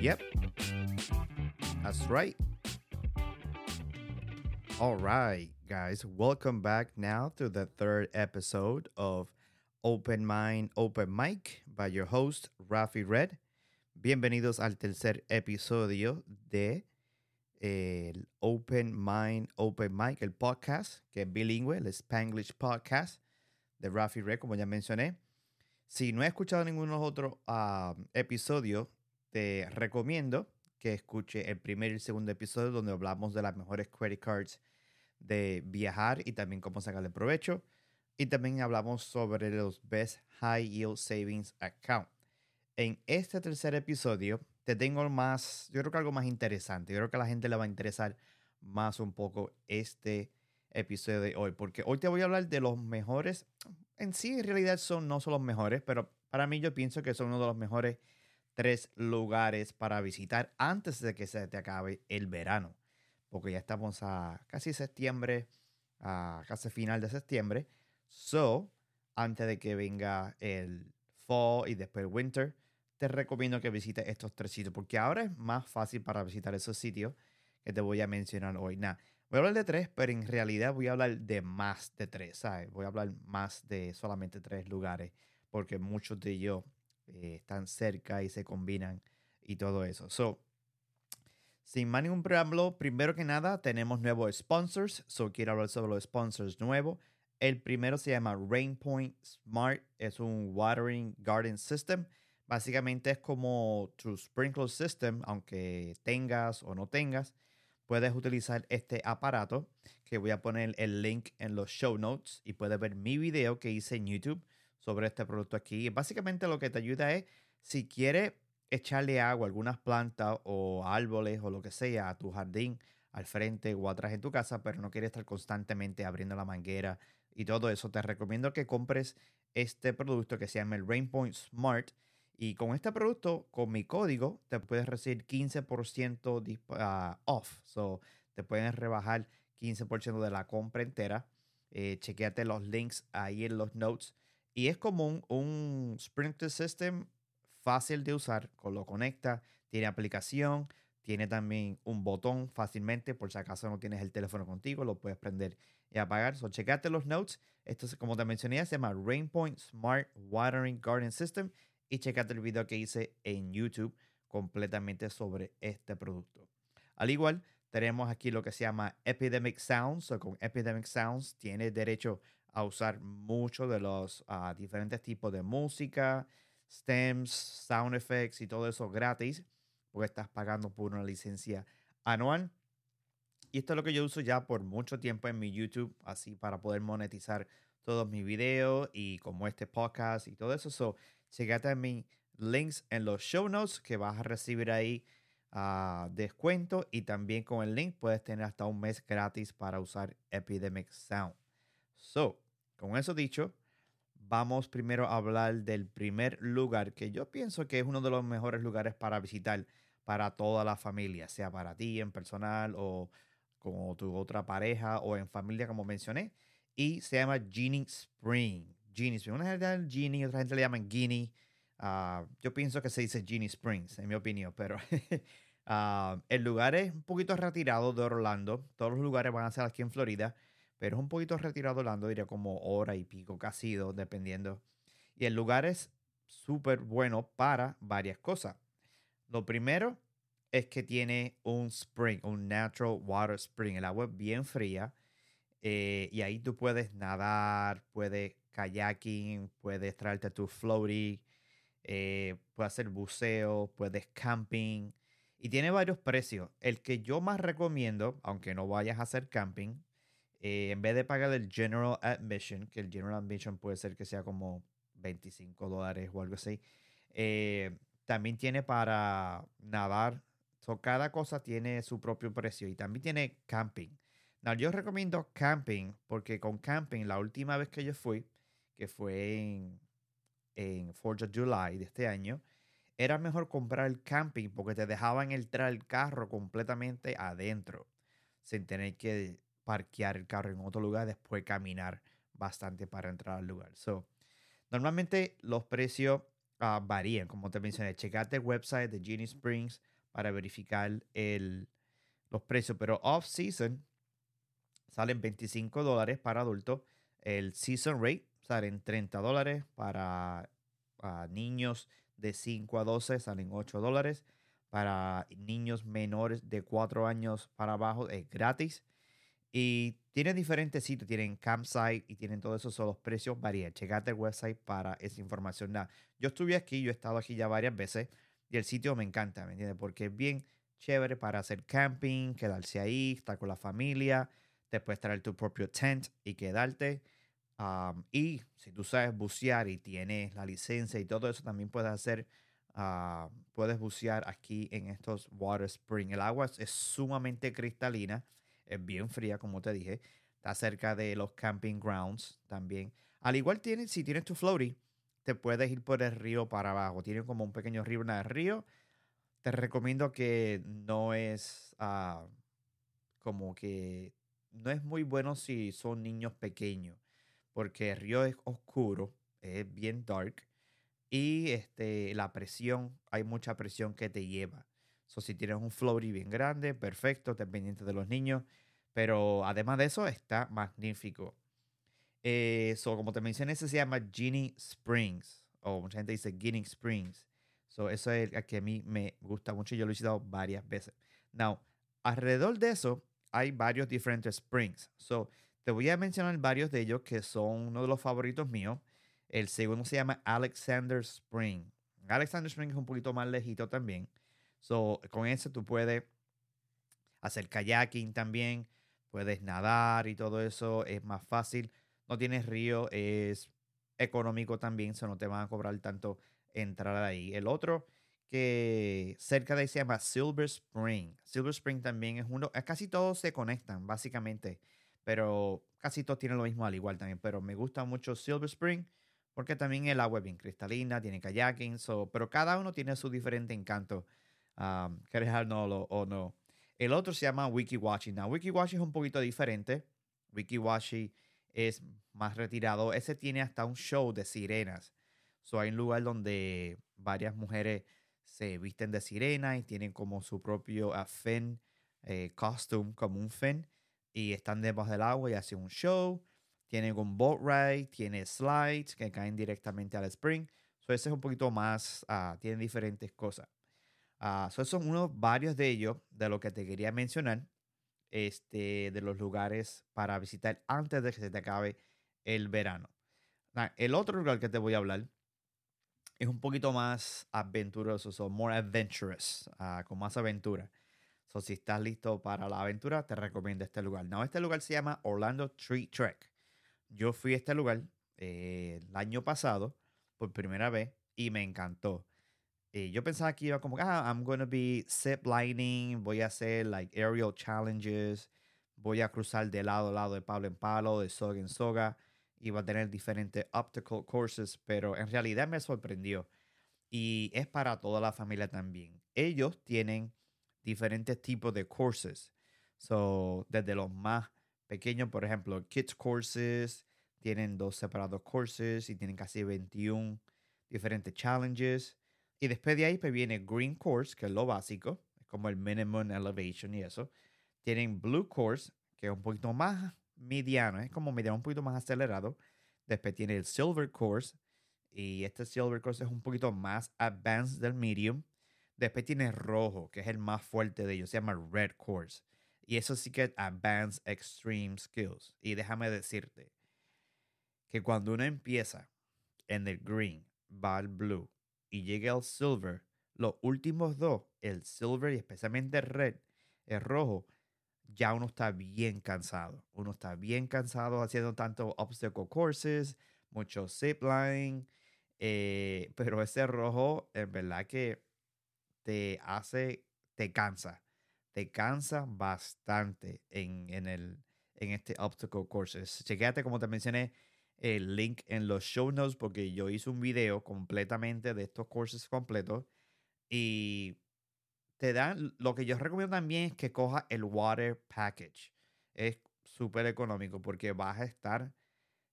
Yep. That's right. All right, guys. Welcome back now to the third episode of Open Mind, Open Mic by your host, Rafi Red. Bienvenidos al tercer episodio de el Open Mind, Open Mic, el podcast, que es bilingüe, el Spanglish Podcast de Rafi Red, como ya mencioné. Si no he escuchado ninguno de los otros ah, episodios, te recomiendo que escuche el primer y el segundo episodio donde hablamos de las mejores credit cards de viajar y también cómo sacarle provecho. Y también hablamos sobre los Best High Yield Savings Account. En este tercer episodio te tengo más, yo creo que algo más interesante. Yo creo que a la gente le va a interesar más un poco este episodio de hoy, porque hoy te voy a hablar de los mejores, en sí en realidad son no son los mejores, pero para mí yo pienso que son uno de los mejores tres lugares para visitar antes de que se te acabe el verano, porque ya estamos a casi septiembre, a casi final de septiembre, so antes de que venga el fall y después el winter, te recomiendo que visites estos tres sitios, porque ahora es más fácil para visitar esos sitios que te voy a mencionar hoy. Nada, voy a hablar de tres, pero en realidad voy a hablar de más de tres, ¿sabes? Voy a hablar más de solamente tres lugares, porque muchos de ellos eh, están cerca y se combinan y todo eso. So, sin más ningún preámbulo, primero que nada tenemos nuevos sponsors. So, quiero hablar sobre los sponsors nuevos. El primero se llama Rainpoint Smart, es un watering garden system. Básicamente es como tu sprinkler system, aunque tengas o no tengas, puedes utilizar este aparato que voy a poner el link en los show notes y puedes ver mi video que hice en YouTube sobre este producto aquí. Básicamente lo que te ayuda es si quieres echarle agua a algunas plantas o árboles o lo que sea a tu jardín al frente o atrás en tu casa, pero no quieres estar constantemente abriendo la manguera y todo eso, te recomiendo que compres este producto que se llama el Rainpoint Smart y con este producto, con mi código, te puedes recibir 15% ah, off. So, te pueden rebajar 15% de la compra entera. Eh, chequeate los links ahí en los notes. Y es como un, un System fácil de usar. Lo conecta, tiene aplicación, tiene también un botón fácilmente. Por si acaso no tienes el teléfono contigo, lo puedes prender y apagar. So, chequeate los notes. Esto, es, como te mencioné, se llama Rainpoint Smart Watering Garden System y checate el video que hice en YouTube completamente sobre este producto. Al igual, tenemos aquí lo que se llama Epidemic Sounds. O con Epidemic Sounds tienes derecho a usar muchos de los ah, diferentes tipos de música, stems, sound effects y todo eso gratis, porque estás pagando por una licencia anual. Y esto es lo que yo uso ya por mucho tiempo en mi YouTube, así para poder monetizar todos mis videos y como este podcast y todo eso. So, Checate mis links en los show notes que vas a recibir ahí a descuento y también con el link puedes tener hasta un mes gratis para usar Epidemic Sound. So, con eso dicho, vamos primero a hablar del primer lugar que yo pienso que es uno de los mejores lugares para visitar para toda la familia, sea para ti en personal o con tu otra pareja o en familia como mencioné, y se llama Genie Spring. Genie Springs. Una gente Genie, otra gente le llaman Guinea. Ah, yo pienso que se dice Genie Springs, en mi opinión, pero uh, el lugar es un poquito retirado de Orlando. Todos los lugares van a ser aquí en Florida, pero es un poquito retirado Orlando, diría como hora y pico, casi dos, dependiendo. Y el lugar es súper bueno para varias cosas. Lo primero es que tiene un spring, un natural water spring. El agua es bien fría. Eh, y ahí tú puedes nadar, puedes kayaking, puedes traerte tu floaty, eh, puedes hacer buceo, puedes camping. Y tiene varios precios. El que yo más recomiendo, aunque no vayas a hacer camping, eh, en vez de pagar el General Admission, que el General Admission puede ser que sea como 25 dólares o algo así, eh, también tiene para nadar. cada cosa tiene su propio precio y también tiene camping. yo recomiendo camping porque con camping, la última vez que yo fui, que fue en, en 4 de July de este año, era mejor comprar el camping porque te dejaban entrar el carro completamente adentro, sin tener que parquear el carro en otro lugar, después caminar bastante para entrar al lugar. So, normalmente los precios ah, varían. Como te mencioné, checate el website de Genie Springs para verificar el, los precios. Pero off-season salen 25 dólares para adultos. El season rate salen 30 dólares para ah, niños de 5 a 12 salen 8 dólares. Para niños menores de 4 años para abajo es gratis. Y tienen diferentes sitios, tienen campsite y tienen todo eso, son los precios varían. Checate el website para esa información. yo estuve aquí, yo he estado aquí ya varias veces y el sitio me encanta, ¿me entiendes? Porque es bien chévere para hacer camping, quedarse ahí, estar con la familia, puedes traer tu propio tent y quedarte. y si tú sabes bucear y tienes la licencia y todo eso, también puedes hacer, ah, puedes bucear aquí en estos water spring. El agua es sumamente cristalina es bien fría, como te dije. Está cerca de los camping grounds también. Al igual tienes, si tienes tu floaty, te puedes ir por el río para abajo. Tiene como un pequeño río en el río. Te recomiendo que no es ah, como que no es muy bueno si son niños pequeños, porque el río es oscuro, es bien dark y este, la presión, hay mucha presión que te lleva. So, si tienes un floaty bien grande, perfecto, dependiente de los niños. Pero además de eso, está magnífico. Eh, como te mencioné, se llama Genie Springs. O mucha gente dice Guinea Springs. So, eso es el que a mí me gusta mucho y yo lo he visitado varias veces. Now, alrededor de eso hay varios diferentes springs. So, te voy a mencionar varios de ellos que son uno de los favoritos míos. El segundo se llama Alexander Spring. Alexander Spring es un poquito más lejito también. So, con eso tú puedes hacer kayaking también, puedes nadar y todo eso, es más fácil. No tienes río, es económico también, so no te van a cobrar tanto entrar ahí. El otro que cerca de ahí se llama Silver Spring. Silver Spring también es uno, casi todos se conectan básicamente, pero casi todos tienen lo mismo al igual también, pero me gusta mucho Silver Spring porque también el agua es bien cristalina, tiene kayaking, pero cada uno tiene su diferente encanto um, quieres o no. El otro se llama WikiWashi. Now, WikiWashi es un poquito diferente. WikiWashi es más retirado. Ese tiene hasta un show de sirenas. So, hay un lugar donde varias mujeres se visten de sirena y tienen como su propio uh, fin eh, costume, como un fin, y están debajo del agua y hacen un show. Tienen un boat ride, tiene slides que caen directamente al spring. So, ese es un poquito más, uh, tiene diferentes cosas. Uh, esos son unos varios de ellos de lo que te quería mencionar, este, de los lugares para visitar antes de que se te acabe el verano. el otro lugar que te voy a hablar es un poquito más aventuroso, son more adventurous, uh, con más aventura. So, si estás listo para la aventura, te recomiendo este lugar. No, este lugar se llama Orlando Tree Trek. Yo fui a este lugar eh, el año pasado por primera vez y me encantó. Eh, yo pensaba que iba como, ah, I'm going to be zip lining, voy a hacer like aerial challenges, voy a cruzar de lado a lado de palo en palo, de soga en soga, y va a tener diferentes obstacle courses, pero en realidad me sorprendió. Y es para toda la familia también. Ellos tienen diferentes tipos de courses. So, desde los más pequeños, por ejemplo, kids courses, tienen dos separados courses y tienen casi 21 diferentes challenges. Y después de ahí pues viene Green Course, que es lo básico, es como el minimum elevation y eso. Tienen Blue Course, que es un poquito más mediano, es como mediano, un poquito más acelerado. Después tiene el Silver Course, y este Silver Course es un poquito más advanced del medium. Después tiene rojo, que es el más fuerte de ellos, se llama Red Course. Y eso sí que es Advanced Extreme Skills. Y déjame decirte que cuando uno empieza en el green, va al blue y llegue al silver, los últimos dos, el silver y especialmente el red, el rojo, ya uno está bien cansado. Uno está bien cansado haciendo tanto obstacle courses, mucho zipline, eh, pero ese rojo, en verdad que te hace, te cansa. Te cansa bastante en, en, el, en este obstacle courses. Chequéate, como te mencioné, el link en los show notes porque yo hice un video completamente de estos cursos completos y te dan, lo que yo recomiendo también es que coja el water package. Es súper económico porque vas a estar,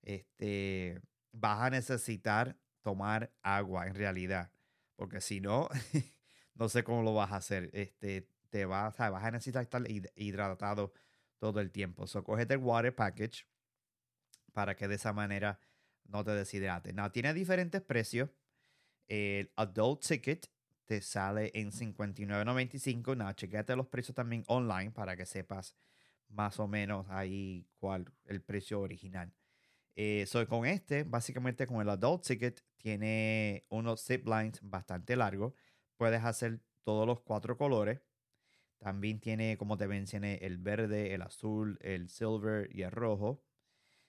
este, vas a necesitar tomar agua en realidad, porque si no, no sé cómo lo vas a hacer. Este, te vas, vas a necesitar estar hidratado todo el tiempo. So, cógete el water package para que de esa manera no te deshidrates. No, tiene diferentes precios. El adult ticket te sale en $59.95. Nada, chequete los precios también online para que sepas más o menos ahí cuál el precio original. Eh, soy con este, básicamente con el adult ticket, tiene unos zip lines bastante largos. Puedes hacer todos los cuatro colores. También tiene, como te mencioné, el verde, el azul, el silver y el rojo.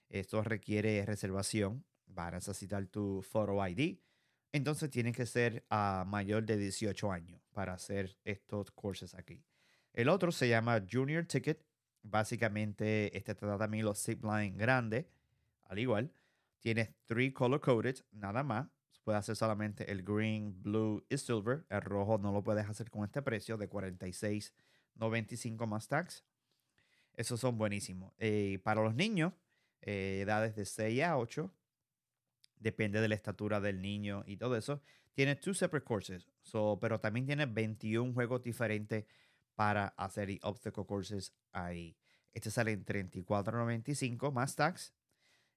Esto requiere reservación. Va a necesitar tu photo ID. Entonces tiene que ser a mayor de 18 años para hacer estos cursos aquí. El otro se llama Junior Ticket. Básicamente, este trata también los zipline grandes. Al igual, tienes three color coded, nada más. Puedes hacer solamente el green, blue y silver. El rojo no lo puedes hacer con este precio de 46.95 más tax. Esos son buenísimos. Eh, para los niños, eh, edades de 6 a 8, depende de la estatura del niño y todo eso. Tiene two separate courses, so, pero también tiene 21 juegos diferentes para hacer obstacle courses ahí. Este sale en 34.95 más tax.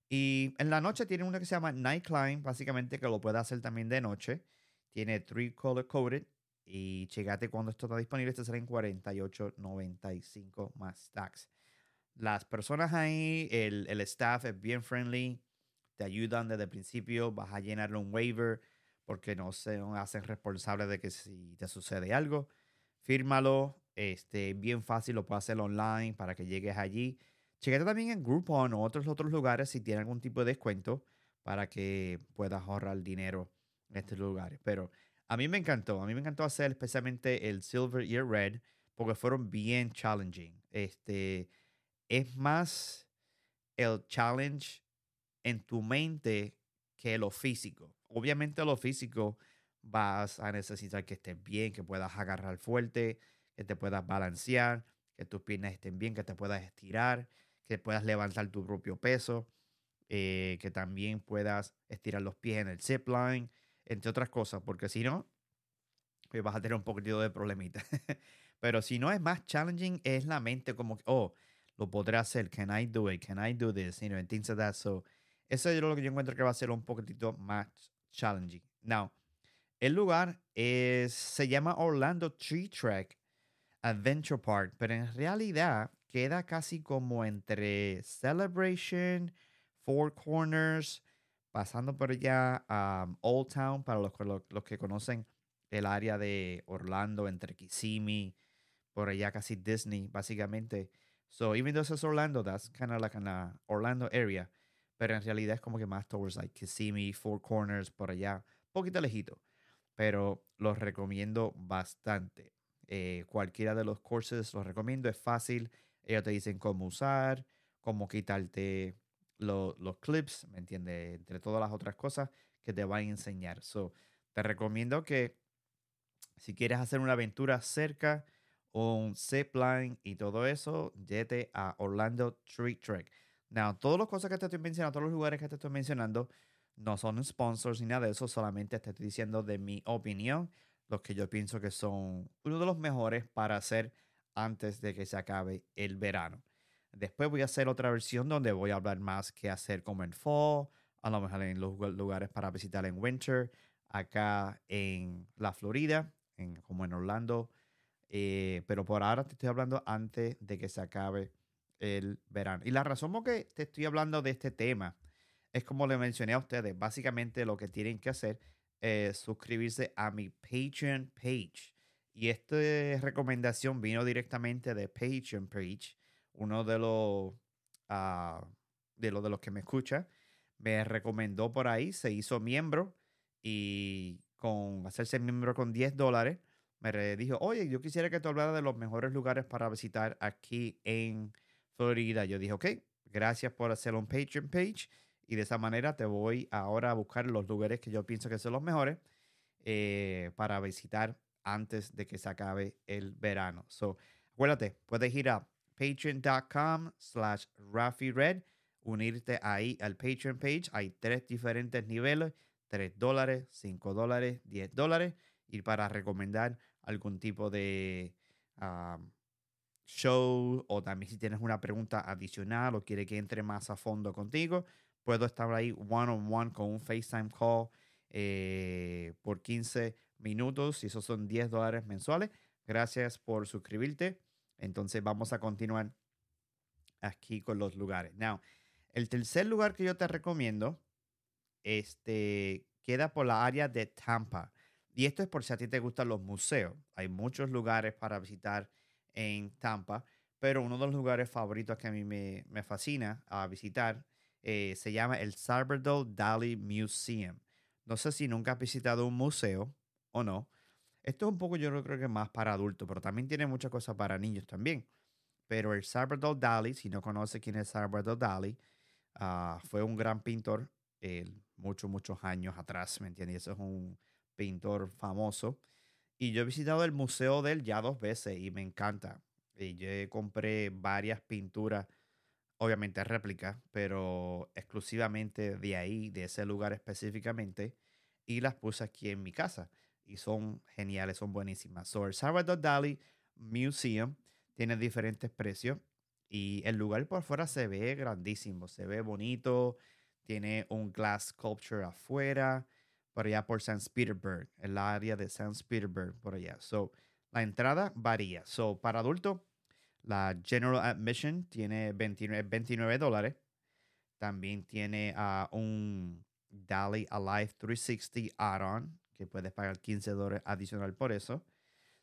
Y en la noche tiene una que se llama Night Climb, básicamente que lo puede hacer también de noche. Tiene three color coded y chegate cuando esto está disponible, este sale en 48.95 más tax. Las personas ahí, el, el staff es bien friendly te ayudan desde el principio, vas a llenarle un waiver porque no se hacen responsables de que si te sucede algo, fírmalo, este, bien fácil, lo puedes hacer online para que llegues allí. Chequete también en Groupon o otros otros lugares si tienen algún tipo de descuento para que puedas ahorrar dinero en estos lugares. Pero a mí me encantó, a mí me encantó hacer especialmente el Silver y el Red porque fueron bien challenging. Este es más el challenge en tu mente que lo físico. Obviamente lo físico vas a necesitar que estés bien, que puedas agarrar fuerte, que te puedas balancear, que tus piernas estén bien, que te puedas estirar, que puedas levantar tu propio peso, eh, que también puedas estirar los pies en el zip line, entre otras cosas, porque si no, pues vas a tener un poquito de problemita. Pero si no es más challenging, es la mente como, oh, lo podré hacer, can I do it, can I do this, you know, and things like that. So, eso es lo que yo encuentro que va a ser un poquitito más challenging. Now, el lugar es, se llama Orlando Tree Trek Adventure Park, pero en realidad queda casi como entre Celebration, Four Corners, pasando por allá a um, Old Town, para los, los, que conocen el área de Orlando, entre Kissimmee, por allá casi Disney, básicamente. So, even though it's Orlando, that's kind of like an uh, Orlando area pero en realidad es como que más towards like Kissimmee, Four Corners, por allá, poquito lejito, pero los recomiendo bastante. Eh, cualquiera de los courses los recomiendo, es fácil, ellos te dicen cómo usar, cómo quitarte los clips, ¿me entiendes? Entre todas las otras cosas que te van a enseñar. So, te recomiendo que si quieres hacer una aventura cerca, un zipline y todo eso, vete a Orlando Tree Trek. Now, todas las cosas que te estoy mencionando, todos los lugares que te estoy mencionando, no son sponsors ni nada de eso, solamente te estoy diciendo de mi opinión, los que yo pienso que son uno de los mejores para hacer antes de que se acabe el verano. Después voy a hacer otra versión donde voy a hablar más qué hacer como en fall, a lo mejor en los lugares para visitar en winter, acá en la Florida, en, como en Orlando. Eh, pero por ahora te estoy hablando antes de que se acabe el verano. Y la razón por que te estoy hablando de este tema es como le mencioné a ustedes, básicamente lo que tienen que hacer es suscribirse a mi Patreon page. Y esta recomendación vino directamente de Patreon page, uno de los, uh, de, los de los que me escucha, me recomendó por ahí, se hizo miembro y con hacerse miembro con 10 dólares, me dijo, oye, yo quisiera que te hablara de los mejores lugares para visitar aquí en Florida. Yo dije, ok, gracias por hacer un Patreon page. Y de esa manera te voy ahora a buscar los lugares que yo pienso que son los mejores eh, para visitar antes de que se acabe el verano. So, acuérdate, puedes ir a patreon.com slash Red, unirte ahí al Patreon page. Hay tres diferentes niveles. 3 dólares, 5 dólares, 10 dólares. Y para recomendar algún tipo de ah, show o también si tienes una pregunta adicional o quiere que entre más a fondo contigo, puedo estar ahí one on one con un FaceTime call eh, por 15 minutos y esos son 10 dólares mensuales. Gracias por suscribirte. Entonces vamos a continuar aquí con los lugares. Now, el tercer lugar que yo te recomiendo este, queda por la área de Tampa. Y esto es por si a ti te gustan los museos. Hay muchos lugares para visitar en Tampa, pero uno de los lugares favoritos que a mí me, fascina a visitar eh, se llama el Salvador Dali Museum. No sé si nunca has visitado un museo o no. Esto es un poco, yo creo que más para adultos, pero también tiene muchas cosas para niños también. Pero el Salvador Dali, si no conoce quién es Salvador Dali, ah, fue un gran pintor muchos, muchos años atrás, ¿me entiendes? Eso es un pintor famoso. Y yo he visitado el museo de él ya dos veces y me encanta. Y yo compré varias pinturas, obviamente réplicas, pero exclusivamente de ahí, de ese lugar específicamente, y las puse aquí en mi casa. Y son geniales, son buenísimas. So, el Salvador Dali Museum tiene diferentes precios y el lugar por fuera se ve grandísimo, se ve bonito, tiene un glass sculpture afuera por allá por San Petersburg, el área de San Petersburg, por allá. So, la entrada varía. So, para adultos, la General Admission tiene 29, dólares. También tiene uh, un Dali Alive 360 add-on, que puedes pagar 15 dólares adicional por eso.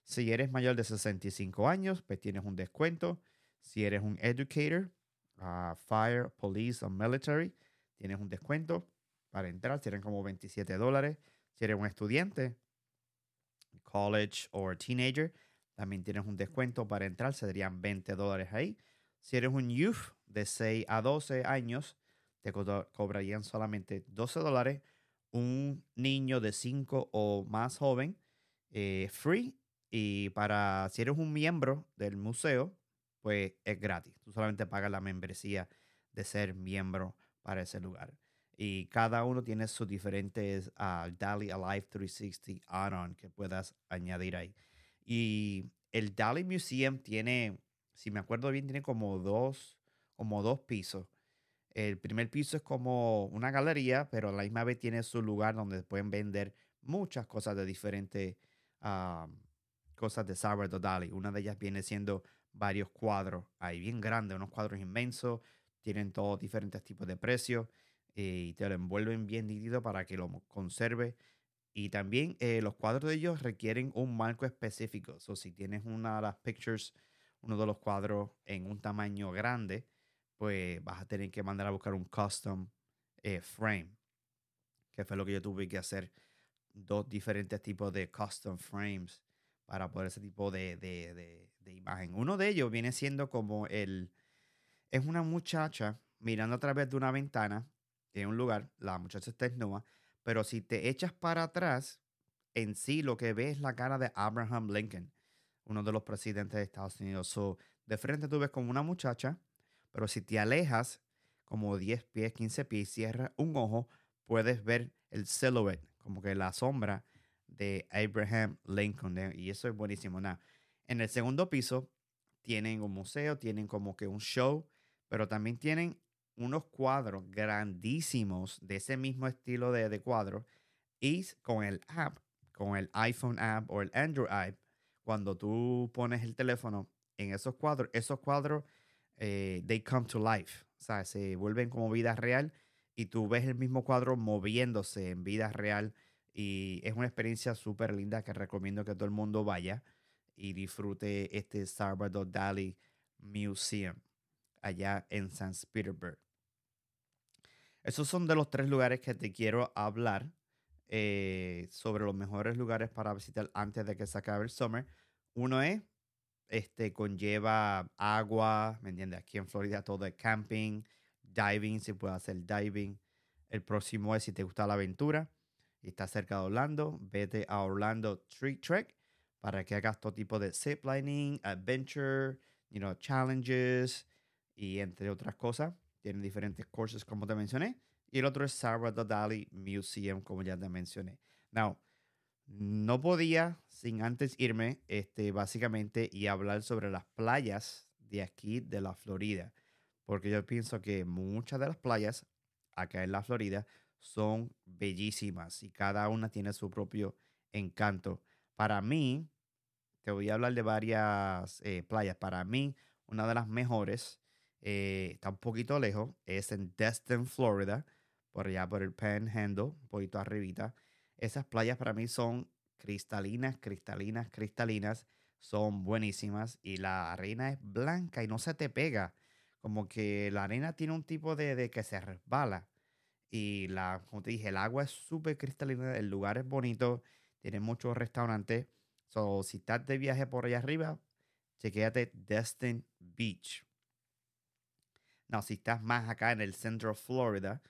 Si eres mayor de 65 años, pues tienes un descuento. Si eres un educator, uh, fire, police o military, tienes un descuento para entrar, serían como 27 dólares. Si eres un estudiante, college o teenager, también tienes un descuento para entrar, serían 20 dólares ahí. Si eres un youth de 6 a 12 años, te cobrarían solamente 12 dólares. Un niño de 5 o más joven, eh, free. Y para si eres un miembro del museo, pues es gratis. Tú solamente pagas la membresía de ser miembro para ese lugar. Y cada uno tiene sus diferentes uh, DALI Alive 360 add-on que puedas añadir ahí. Y el DALI Museum tiene, si me acuerdo bien, tiene como dos, como dos pisos. El primer piso es como una galería, pero a la misma vez tiene su lugar donde pueden vender muchas cosas de diferentes cosas de Salvador Dali. Una de ellas viene siendo varios cuadros ahí bien grandes, unos cuadros inmensos, tienen todos diferentes tipos de precios y te lo envuelven bien nítido para que lo conserve. Y también eh, los cuadros de ellos requieren un marco específico. O si tienes una de las pictures, uno de los cuadros en un tamaño grande, pues vas a tener que mandar a buscar un custom eh, frame. Que fue lo que yo tuve que hacer. Dos diferentes tipos de custom frames para poder ese tipo de, de, de imagen. Uno de ellos viene siendo como el... Es una muchacha mirando a través de una ventana en un lugar, la muchacha está desnuda, pero si te echas para atrás, en sí lo que ves es la cara de Abraham Lincoln, uno de los presidentes de Estados Unidos. So, de frente tú ves como una muchacha, pero si te alejas como 10 pies, 15 pies, cierras un ojo, puedes ver el silhouette, como que la sombra de Abraham Lincoln. ¿eh? Y eso es buenísimo. en el segundo piso tienen un museo, tienen como que un show, pero también tienen unos cuadros grandísimos de ese mismo estilo de, de cuadros y con el app, con el iPhone app o el Android app, cuando tú pones el teléfono en esos cuadros, esos cuadros, eh, they come to life, o sea, se vuelven como vida real y tú ves el mismo cuadro moviéndose en vida real y es una experiencia súper linda que recomiendo que todo el mundo vaya y disfrute este Salvador Dali Museum allá en San Petersburg. Esos son de los tres lugares que te quiero hablar eh, sobre los mejores lugares para visitar antes de que se acabe el summer. Uno es, este, conlleva agua, ¿me entiendes? Aquí en Florida todo es camping, diving, se puede hacer diving. El próximo es si te gusta la aventura y estás cerca de Orlando, vete a Orlando Tree Trek para que hagas todo tipo de ziplining, adventure, you know, challenges y entre otras cosas. Tienen diferentes cursos, como te mencioné. y el otro es Salvador Dali Museum, como ya te mencioné. Now, no podía sin antes irme, este, básicamente, y hablar sobre las playas de aquí de la Florida, porque yo pienso que muchas de las playas acá en la Florida son bellísimas y cada una tiene su propio encanto. Para mí, te voy a hablar de varias eh, playas. Para mí, una de las mejores, eh, está un poquito lejos, es en Destin, Florida, por allá por el Panhandle, un poquito arribita. Esas playas para mí son cristalinas, cristalinas, cristalinas. Son buenísimas y la arena es blanca y no se te pega. Como que la arena tiene un tipo de, de que se resbala. Y la, como te dije, el agua es súper cristalina, el lugar es bonito, tiene muchos restaurantes. So, si estás de viaje por allá arriba, chequéate Destin Beach. No, si estás más acá en el centro de Florida,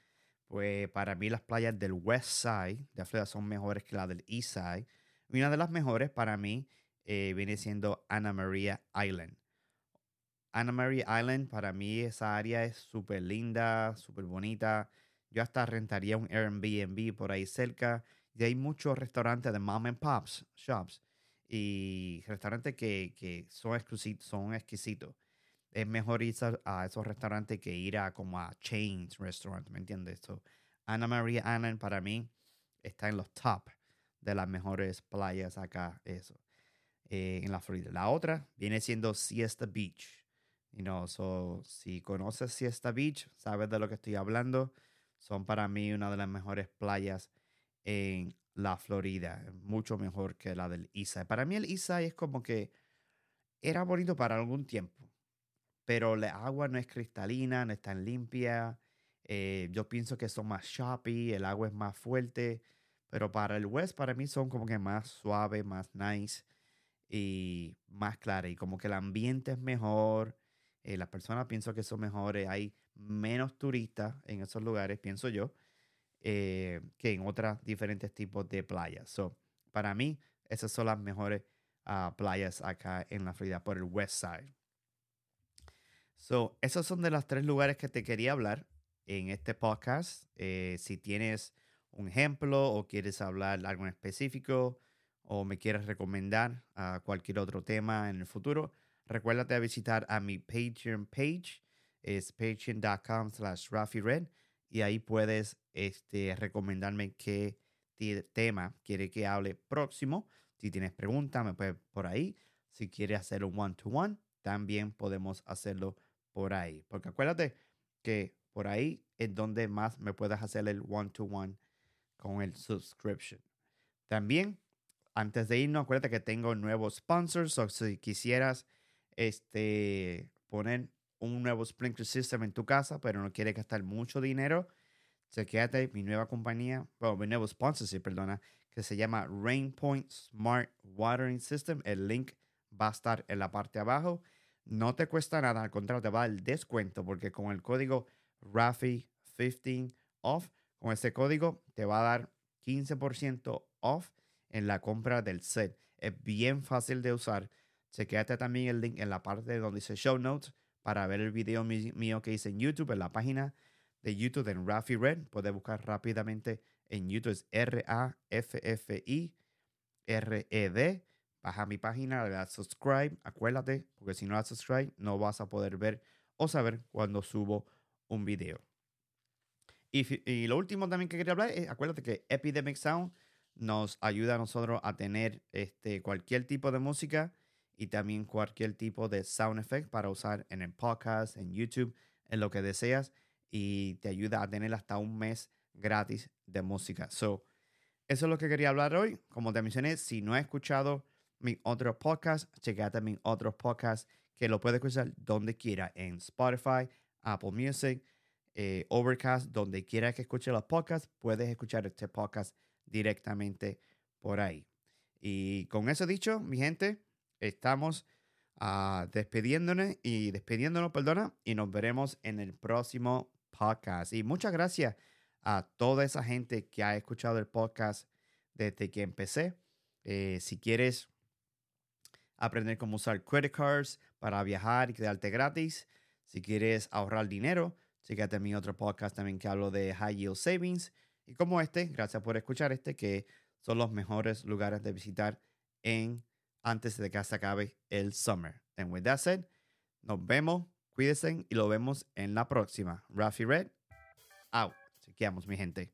pues para mí las playas del West Side de Florida son mejores que las del East Side. Y una de las mejores para mí eh, viene siendo Anna Maria Island. Anna Maria Island, para mí esa área es súper linda, súper bonita. Yo hasta rentaría un Airbnb por ahí cerca. Y hay muchos restaurantes de mom and pops, shops. Y restaurantes que, que son, son exquisitos es mejor ir a, esos restaurantes que ir a como a chains restaurant, ¿me entiendes? So, Ana Maria Island para mí está en los top de las mejores playas acá, eso, eh, en la Florida. La otra viene siendo Siesta Beach. Si conoces Siesta Beach, sabes de lo que estoy hablando. Son para mí una de las mejores playas en la Florida. Mucho mejor que la del Isai. Para mí el Isai es como que era bonito para algún tiempo pero la agua no es cristalina, no es tan limpia. Eh, yo pienso que son más choppy, el agua es más fuerte, pero para el West, para mí son como que más suave, más nice y más clara. Y como que el ambiente es mejor, eh, las personas pienso que son mejores, hay menos turistas en esos lugares, pienso yo, eh, que en otros diferentes tipos de playas. So, para mí, esas son las mejores ah, playas acá en la Florida por el West Side. So, esos son de los tres lugares que te quería hablar en este podcast. Eh, si tienes un ejemplo o quieres hablar algo en específico o me quieres recomendar a cualquier otro tema en el futuro, recuérdate a visitar a mi Patreon page, es patreon.com slash Red y ahí puedes este, recomendarme qué tema quiere que hable próximo. Si tienes preguntas, me puedes por ahí. Si quieres hacer un one-to-one, también podemos hacerlo por ahí. Porque acuérdate que por ahí es donde más me puedes hacer el one-to-one con el subscription. También, antes de irnos, acuérdate que tengo nuevos sponsors. O si quisieras este, poner un nuevo sprinkler system en tu casa, pero no quieres gastar mucho dinero, chequéate mi nueva compañía, bueno, mi nuevo sponsorship, perdona, que se llama Rainpoint Smart Watering System. El link va a estar en la parte abajo. No te cuesta nada, al contrario, te va el descuento porque con el código RAFI15 off, con ese código te va a dar 15% off en la compra del set. Es bien fácil de usar. Chequeate también el link en la parte donde dice show notes para ver el video mío que hice en YouTube, en la página de YouTube en Rafi Red. Puedes buscar rápidamente en YouTube, es R-A-F-F-I-R-E-D. Baja mi página, le das subscribe, acuérdate, porque si no das subscribe no vas a poder ver o saber cuando subo un video. Y, lo último también que quería hablar es, acuérdate que Epidemic Sound nos ayuda a nosotros a tener este, cualquier tipo de música y también cualquier tipo de sound effect para usar en el podcast, en YouTube, en lo que deseas y te ayuda a tener hasta un mes gratis de música. So, eso es lo que quería hablar hoy. Como te mencioné, si no has escuchado mi otro podcast, chequeate mi otros podcast que lo puedes escuchar donde quiera, en Spotify, Apple Music, eh, Overcast, donde quiera que escuche los podcasts, puedes escuchar este podcast directamente por ahí. Y con eso dicho, mi gente, estamos uh, despidiéndonos y despidiéndonos, perdona, y nos veremos en el próximo podcast. Y muchas gracias a toda esa gente que ha escuchado el podcast desde que empecé. Eh, si quieres aprender cómo usar credit cards para viajar y quedarte gratis. Si quieres ahorrar dinero, Chécate mi otro podcast también que hablo de high yield savings. Y como este, gracias por escuchar este, que son los mejores lugares de visitar en antes de que se acabe el summer. And with that said, nos vemos, cuídense y lo vemos en la próxima. Rafi Red, out. Chequeamos, mi gente.